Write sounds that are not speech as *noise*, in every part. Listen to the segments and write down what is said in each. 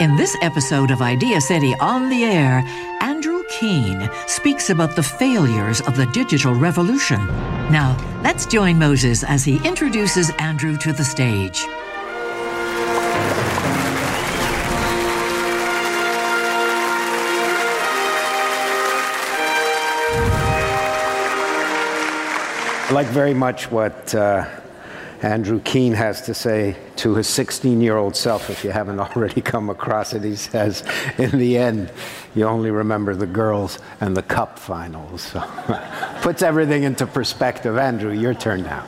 In this episode of Idea City on the Air, Andrew Keen speaks about the failures of the digital revolution. Now, let's join Moses as he introduces Andrew to the stage. I like very much what uh, Andrew Keen has to say to his 16 year old self, if you haven't already come across it. He says, In the end, you only remember the girls and the cup finals. So *laughs* puts everything into perspective. Andrew, your turn now.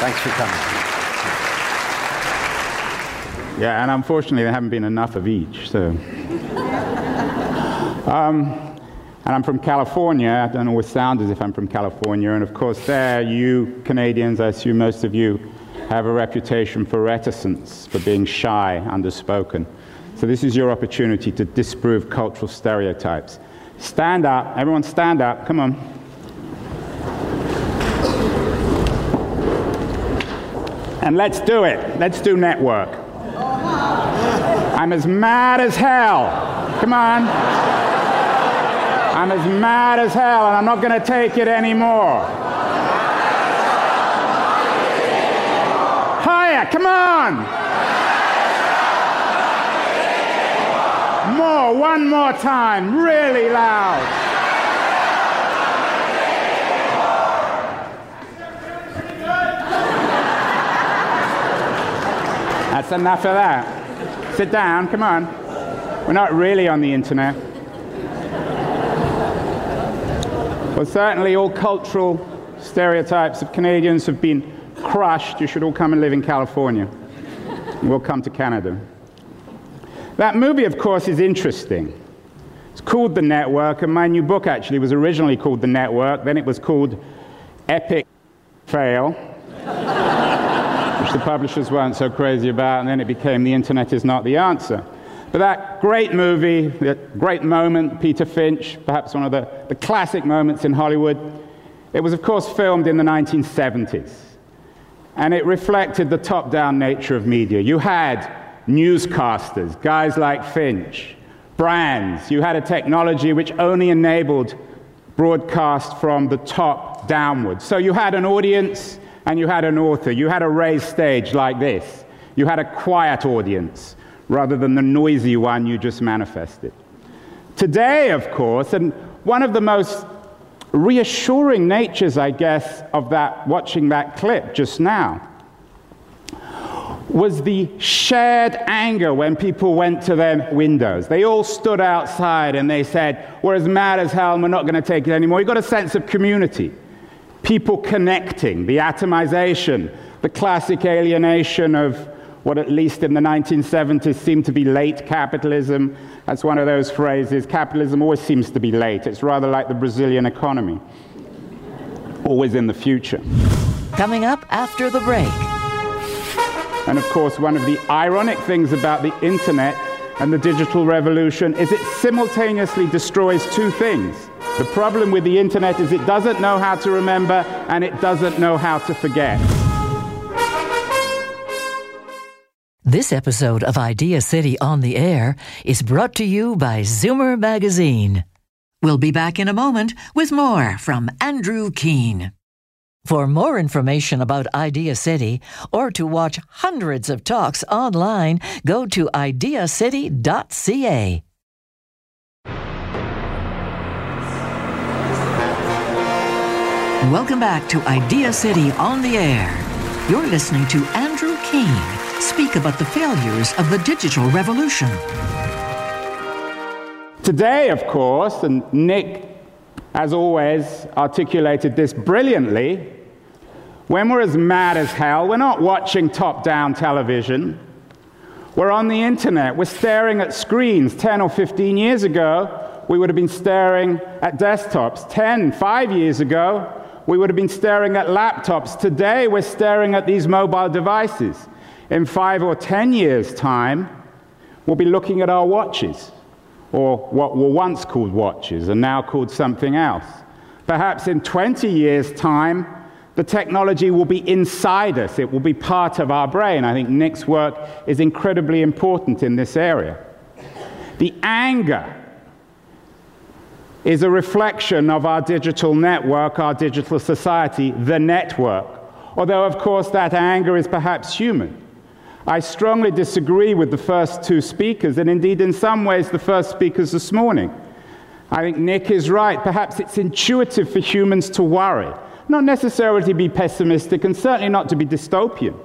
Thanks for coming. Yeah, and unfortunately, there haven't been enough of each. So, *laughs* um, and I'm from California. I don't always sound as if I'm from California. And of course, there, you Canadians, I assume most of you, have a reputation for reticence, for being shy, underspoken. So this is your opportunity to disprove cultural stereotypes. Stand up, everyone stand up, come on. And let's do it. Let's do network. I'm as mad as hell. Come on. I'm as mad as hell, and I'm not going to take it anymore. Higher, come on. More, one more time, really loud. That's enough of that. Sit down, come on. We're not really on the internet. Well, certainly all cultural stereotypes of Canadians have been crushed. You should all come and live in California. We'll come to Canada. That movie, of course, is interesting. It's called The Network, and my new book actually was originally called The Network. Then it was called Epic Fail, which the publishers weren't so crazy about, and then it became The Internet is Not the Answer. But that great movie, that great moment, Peter Finch, perhaps one of the, the classic moments in Hollywood, it was, of course, filmed in the 1970s. And it reflected the top down nature of media. You had newscasters, guys like Finch, brands. You had a technology which only enabled broadcast from the top downwards. So you had an audience and you had an author. You had a raised stage like this. You had a quiet audience rather than the noisy one you just manifested. Today, of course, and one of the most reassuring natures, I guess, of that watching that clip just now was the shared anger when people went to their windows. They all stood outside and they said, We're as mad as hell and we're not going to take it anymore. You got a sense of community. People connecting, the atomization, the classic alienation of what, at least in the 1970s, seemed to be late capitalism. That's one of those phrases. Capitalism always seems to be late. It's rather like the Brazilian economy, always in the future. Coming up after the break. And of course, one of the ironic things about the internet and the digital revolution is it simultaneously destroys two things. The problem with the internet is it doesn't know how to remember and it doesn't know how to forget. This episode of Idea City on the Air is brought to you by Zoomer Magazine. We'll be back in a moment with more from Andrew Keen. For more information about Idea City or to watch hundreds of talks online, go to ideacity.ca. Welcome back to Idea City on the Air. You're listening to Andrew Keen speak about the failures of the digital revolution. Today, of course, and Nick, as always, articulated this brilliantly. When we're as mad as hell, we're not watching top down television. We're on the internet. We're staring at screens. 10 or 15 years ago, we would have been staring at desktops. 10, 5 years ago, we would have been staring at laptops. Today, we're staring at these mobile devices. In five or 10 years' time, we'll be looking at our watches, or what were once called watches and now called something else. Perhaps in 20 years' time, the technology will be inside us, it will be part of our brain. I think Nick's work is incredibly important in this area. The anger is a reflection of our digital network, our digital society, the network. Although, of course, that anger is perhaps human. I strongly disagree with the first two speakers, and indeed, in some ways, the first speakers this morning. I think Nick is right. Perhaps it's intuitive for humans to worry. Not necessarily to be pessimistic, and certainly not to be dystopian,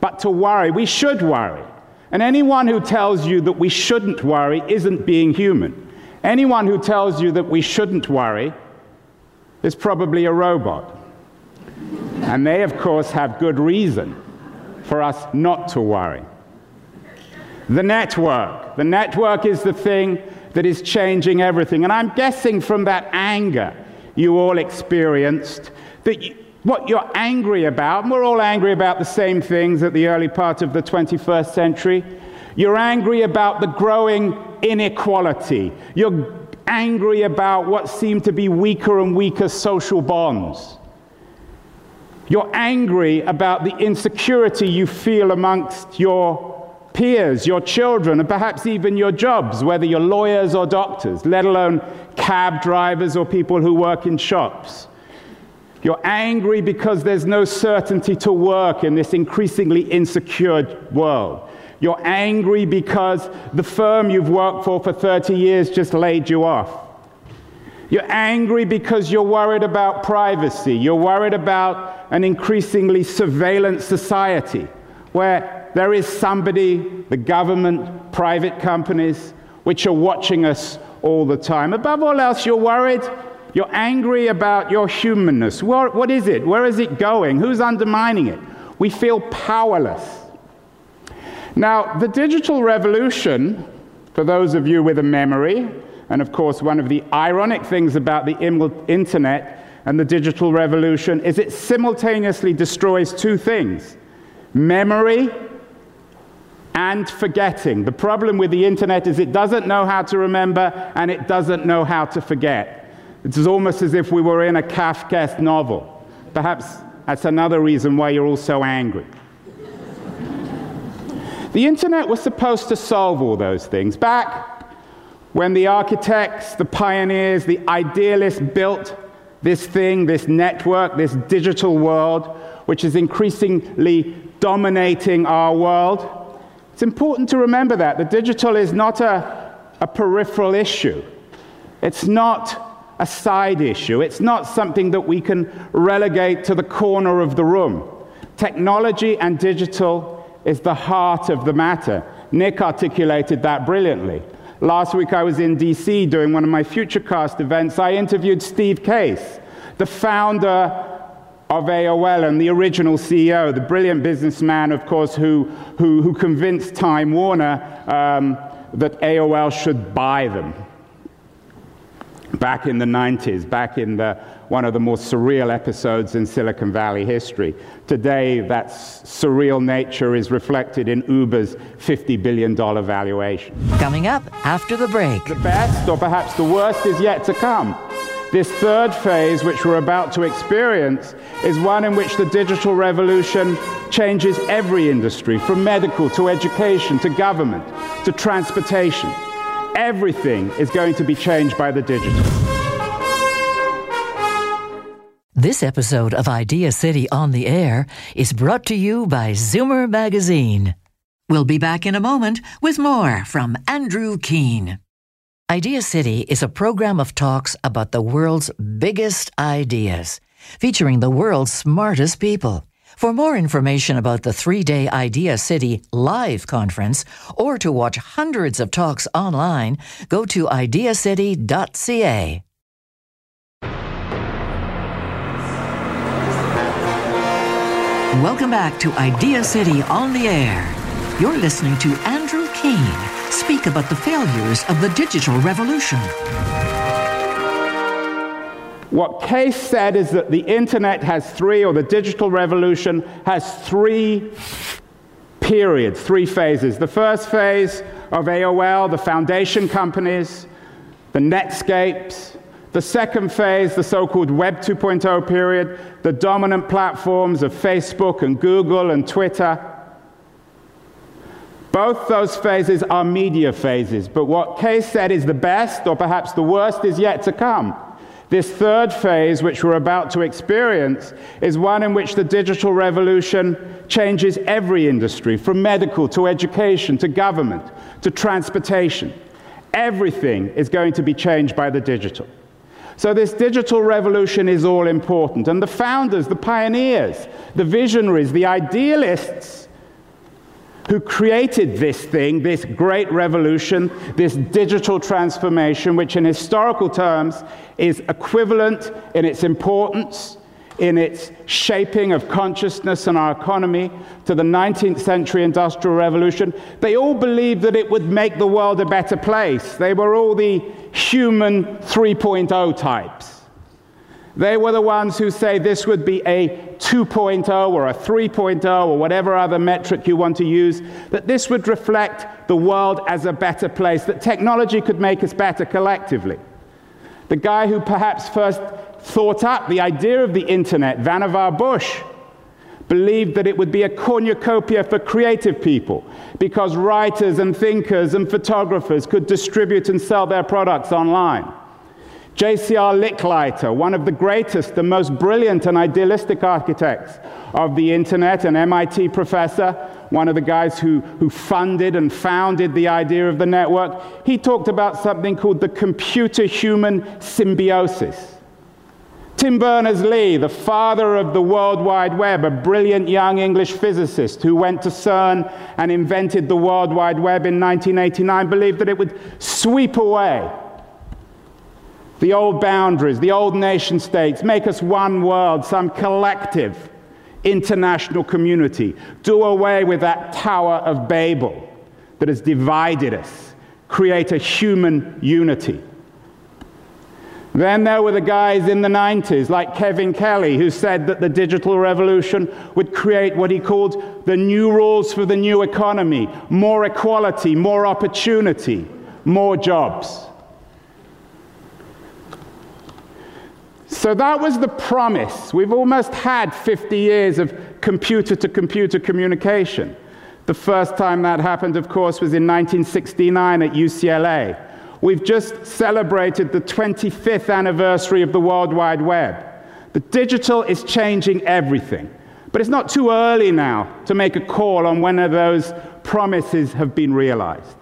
but to worry. We should worry. And anyone who tells you that we shouldn't worry isn't being human. Anyone who tells you that we shouldn't worry is probably a robot. And they, of course, have good reason for us not to worry. The network. The network is the thing that is changing everything. And I'm guessing from that anger you all experienced that you, what you're angry about, and we're all angry about the same things at the early part of the 21st century, you're angry about the growing inequality. You're angry about what seem to be weaker and weaker social bonds. You're angry about the insecurity you feel amongst your peers, your children, and perhaps even your jobs, whether you're lawyers or doctors, let alone cab drivers or people who work in shops. You're angry because there's no certainty to work in this increasingly insecure world. You're angry because the firm you've worked for for 30 years just laid you off. You're angry because you're worried about privacy. You're worried about an increasingly surveillance society where there is somebody, the government, private companies, which are watching us all the time. Above all else, you're worried. You're angry about your humanness. what is it? Where is it going? Who's undermining it? We feel powerless. Now, the digital revolution, for those of you with a memory, and of course, one of the ironic things about the internet and the digital revolution is it simultaneously destroys two things memory and forgetting. The problem with the internet is it doesn't know how to remember and it doesn't know how to forget. It's almost as if we were in a Kafkaesque novel. Perhaps that's another reason why you're all so angry. The internet was supposed to solve all those things. Back when the architects, the pioneers, the idealists built this thing, this network, this digital world, which is increasingly dominating our world, it's important to remember that. The digital is not a, a peripheral issue. It's not a side issue. It's not something that we can relegate to the corner of the room. Technology and digital is the heart of the matter. Nick articulated that brilliantly. Last week I was in DC doing one of my Futurecast events. I interviewed Steve Case, the founder of AOL and the original CEO, the brilliant businessman, of course, who, who, who convinced Time Warner um, that AOL should buy them back in the 90s, back in the, one of the more surreal episodes in Silicon Valley history. Today, that surreal nature is reflected in Uber's $50 billion valuation. Coming up after the break. The best, or perhaps the worst, is yet to come. This third phase, which we're about to experience, is one in which the digital revolution changes every industry, from medical to education to government to transportation Everything is going to be changed by the digital. This episode of Idea City on the Air is brought to you by Zoomer Magazine. We'll be back in a moment with more from Andrew Keen. Idea City is a program of talks about the world's biggest ideas, featuring the world's smartest people. For more information about the three day Idea City live conference or to watch hundreds of talks online, go to ideacity.ca. Welcome back to Idea City on the Air. You're listening to Andrew Keen speak about the failures of the digital revolution. What Case said is that the internet has three, or the digital revolution has three periods, three phases. The first phase of AOL, the foundation companies, the Netscapes, the second phase, the so called Web 2.0 period, the dominant platforms of Facebook and Google and Twitter. Both those phases are media phases, but what Case said is the best, or perhaps the worst, is yet to come. This third phase, which we're about to experience, is one in which the digital revolution changes every industry, from medical to education to government to transportation. Everything is going to be changed by the digital. So, this digital revolution is all important. And the founders, the pioneers, the visionaries, the idealists who created this thing, this great revolution, this digital transformation, which in historical terms is equivalent in its importance, in its shaping of consciousness and our economy to the 19th century industrial revolution, they all believed that it would make the world a better place. They were all the human 3.0 types. They were the ones who say this would be a 2.0 or a 3.0 or whatever other metric you want to use, that this would reflect the world as a better place, that technology could make us better collectively. The guy who perhaps first thought up the idea of the internet, Vannevar Bush, believed that it would be a cornucopia for creative people because writers and thinkers and photographers could distribute and sell their products online. J.C.R. Licklider, one of the greatest, the most brilliant and idealistic architects of the internet, an MIT professor, one of the guys who, who funded and founded the idea of the network, he talked about something called the computer human symbiosis. Tim Berners Lee, the father of the World Wide Web, a brilliant young English physicist who went to CERN and invented the World Wide Web in 1989, believed that it would sweep away the old boundaries, the old nation states, make us one world, some collective international community, do away with that Tower of Babel that has divided us, create a human unity. Then there were the guys in the 90s, like Kevin Kelly, who said that the digital revolution would create what he called the new rules for the new economy more equality, more opportunity, more jobs. So that was the promise. We've almost had 50 years of computer to computer communication. The first time that happened, of course, was in 1969 at UCLA. We've just celebrated the 25th anniversary of the World Wide Web. The digital is changing everything. But it's not too early now to make a call on when those promises have been realized.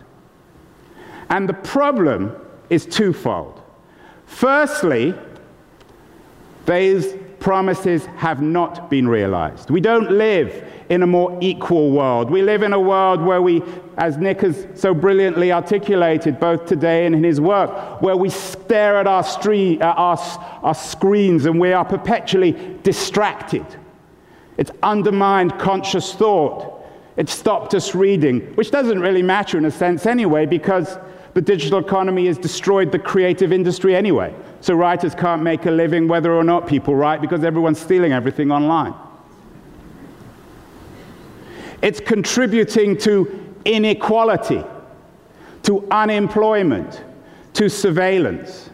And the problem is twofold. Firstly, these promises have not been realized. We don't live in a more equal world. We live in a world where we, as Nick has so brilliantly articulated both today and in his work, where we stare at our, uh, our, our screens and we are perpetually distracted. It's undermined conscious thought. It stopped us reading, which doesn't really matter in a sense anyway, because the digital economy has destroyed the creative industry anyway. So writers can't make a living whether or not people write because everyone's stealing everything online. It's contributing to inequality, to unemployment, to surveillance.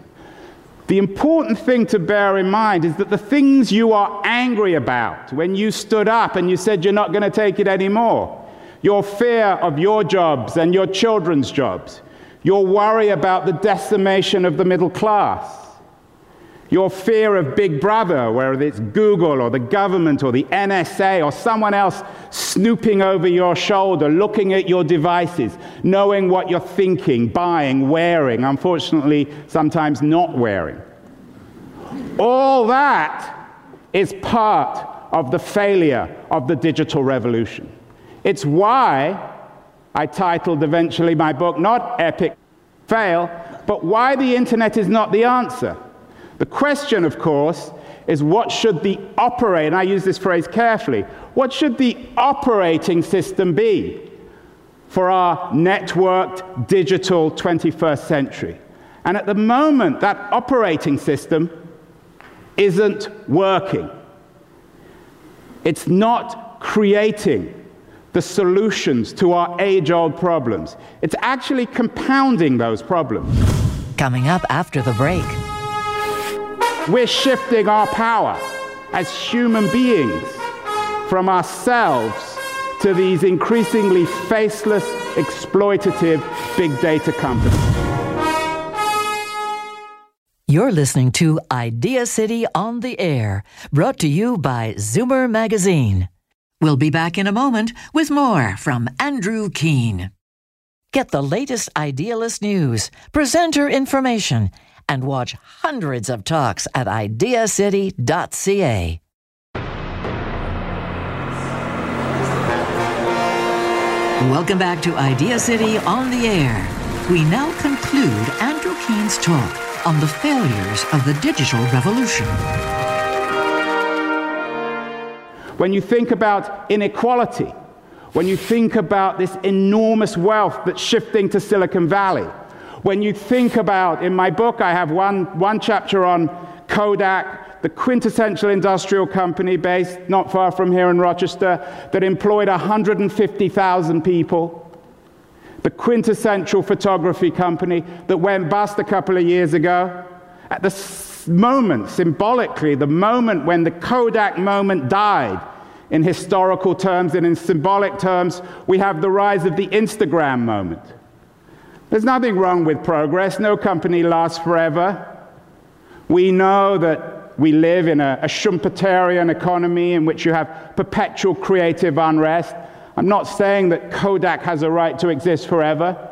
The important thing to bear in mind is that the things you are angry about when you stood up and you said you're not going to take it anymore, your fear of your jobs and your children's jobs, your worry about the decimation of the middle class, Your fear of Big Brother, whether it's Google or the government or the NSA or someone else snooping over your shoulder, looking at your devices, knowing what you're thinking, buying, wearing, unfortunately, sometimes not wearing. All that is part of the failure of the digital revolution. It's why I titled eventually my book not Epic Fail, but why the internet is not the answer. The question, of course, is what should the operate, and I use this phrase carefully, what should the operating system be for our networked digital 21st century? And at the moment, that operating system isn't working. It's not creating the solutions to our age old problems. It's actually compounding those problems. Coming up after the break. We're shifting our power as human beings from ourselves to these increasingly faceless, exploitative big data companies. You're listening to Idea City on the Air, brought to you by Zoomer Magazine. We'll be back in a moment with more from Andrew Keen. Get the latest idealist news, presenter information, and watch hundreds of talks at ideacity.ca. Welcome back to Idea City on the Air. We now conclude Andrew Keen's talk on the failures of the digital revolution. When you think about inequality, when you think about this enormous wealth that's shifting to Silicon Valley, when you think about, in my book, I have one, one chapter on Kodak, the quintessential industrial company based not far from here in Rochester that employed 150,000 people. The quintessential photography company that went bust a couple of years ago. At the moment, symbolically, the moment when the Kodak moment died, in historical terms and in symbolic terms, we have the rise of the Instagram moment. There's nothing wrong with progress. No company lasts forever. We know that we live in a, a Schumpeterian economy in which you have perpetual creative unrest. I'm not saying that Kodak has a right to exist forever.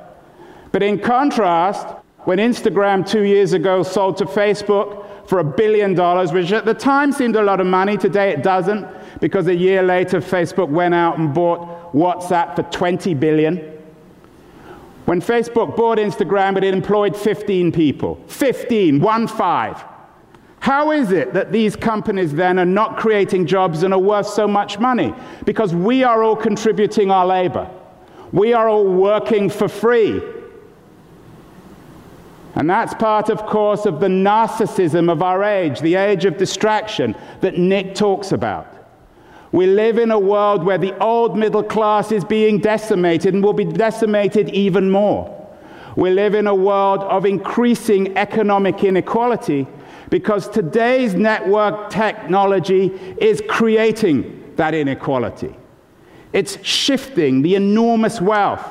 But in contrast, when Instagram two years ago sold to Facebook for a billion dollars, which at the time seemed a lot of money, today it doesn't, because a year later Facebook went out and bought WhatsApp for 20 billion. When Facebook bought Instagram, it employed 15 people. 15, one five. How is it that these companies then are not creating jobs and are worth so much money? Because we are all contributing our labor. We are all working for free. And that's part, of course, of the narcissism of our age, the age of distraction that Nick talks about. We live in a world where the old middle class is being decimated and will be decimated even more. We live in a world of increasing economic inequality because today's network technology is creating that inequality. It's shifting the enormous wealth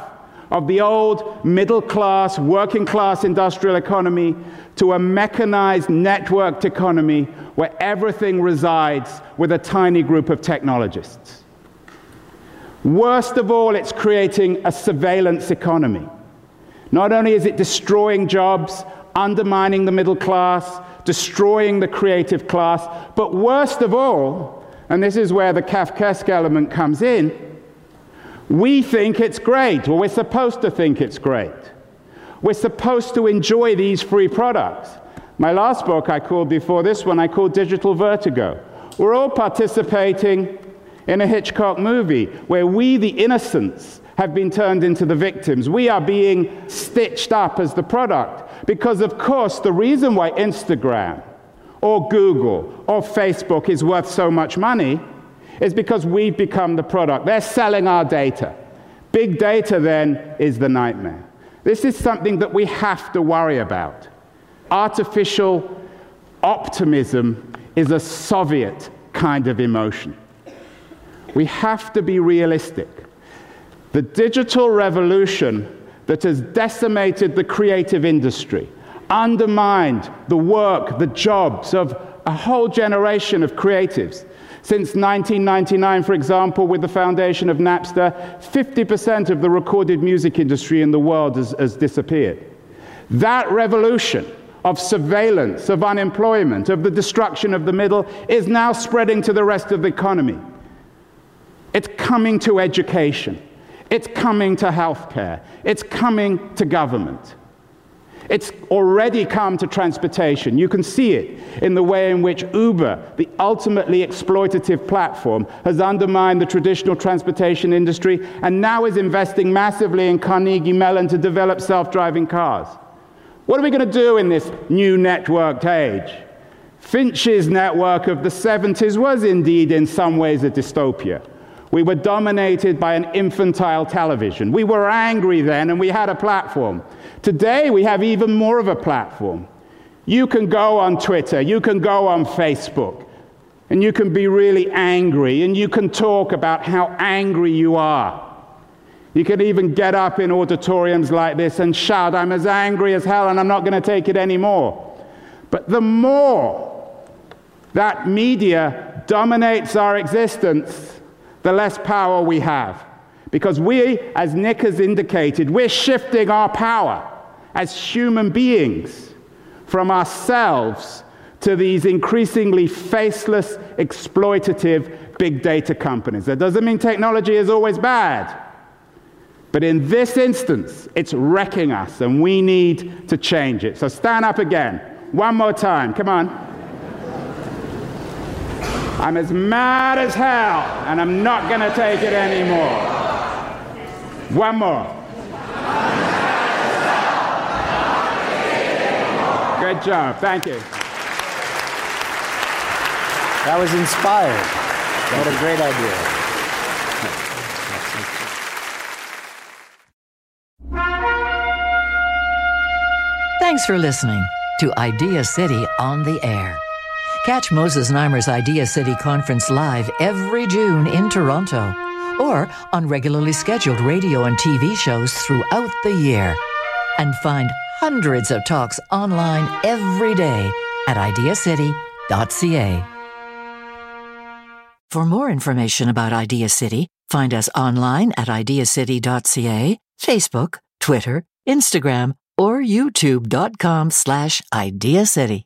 of the old middle class, working class industrial economy to a mechanized networked economy where everything resides with a tiny group of technologists. Worst of all, it's creating a surveillance economy. Not only is it destroying jobs, undermining the middle class, destroying the creative class. But worst of all, and this is where the Kafkaesque element comes in, we think it's great, or we're supposed to think it's great. We're supposed to enjoy these free products. My last book I called before this one, I called Digital Vertigo. We're all participating in a Hitchcock movie where we, the innocents, have been turned into the victims. We are being stitched up as the product. Because, of course, the reason why Instagram or Google or Facebook is worth so much money is because we've become the product. They're selling our data. Big data, then, is the nightmare. This is something that we have to worry about. Artificial optimism is a Soviet kind of emotion. We have to be realistic. The digital revolution that has decimated the creative industry, undermined the work, the jobs of a whole generation of creatives. Since 1999, for example, with the foundation of Napster, 50% of the recorded music industry in the world has, has disappeared. That revolution of surveillance, of unemployment, of the destruction of the middle is now spreading to the rest of the economy. It's coming to education. It's coming to healthcare. It's coming to government. It's already come to transportation. You can see it in the way in which Uber, the ultimately exploitative platform, has undermined the traditional transportation industry and now is investing massively in Carnegie Mellon to develop self driving cars. What are we going to do in this new networked age? Finch's network of the 70s was indeed, in some ways, a dystopia. We were dominated by an infantile television. We were angry then and we had a platform. Today, we have even more of a platform. You can go on Twitter, you can go on Facebook, and you can be really angry, and you can talk about how angry you are. You can even get up in auditoriums like this and shout, I'm as angry as hell and I'm not going to take it anymore. But the more that media dominates our existence, the less power we have. Because we, as Nick has indicated, we're shifting our power as human beings from ourselves to these increasingly faceless, exploitative big data companies. That doesn't mean technology is always bad. But in this instance, it's wrecking us, and we need to change it. So stand up again. One more time. Come on. I'm as mad as hell, and I'm not going to take it anymore. One more. Good job. Thank you. That was inspired. What a great idea. Thanks for listening to Idea City on the Air. Catch Moses Znaimer's Idea City Conference live every June in Toronto or on regularly scheduled radio and TV shows throughout the year. And find hundreds of talks online every day at ideacity.ca. For more information about Idea City, find us online at ideacity.ca, Facebook, Twitter, Instagram, or youtube.com slash ideacity.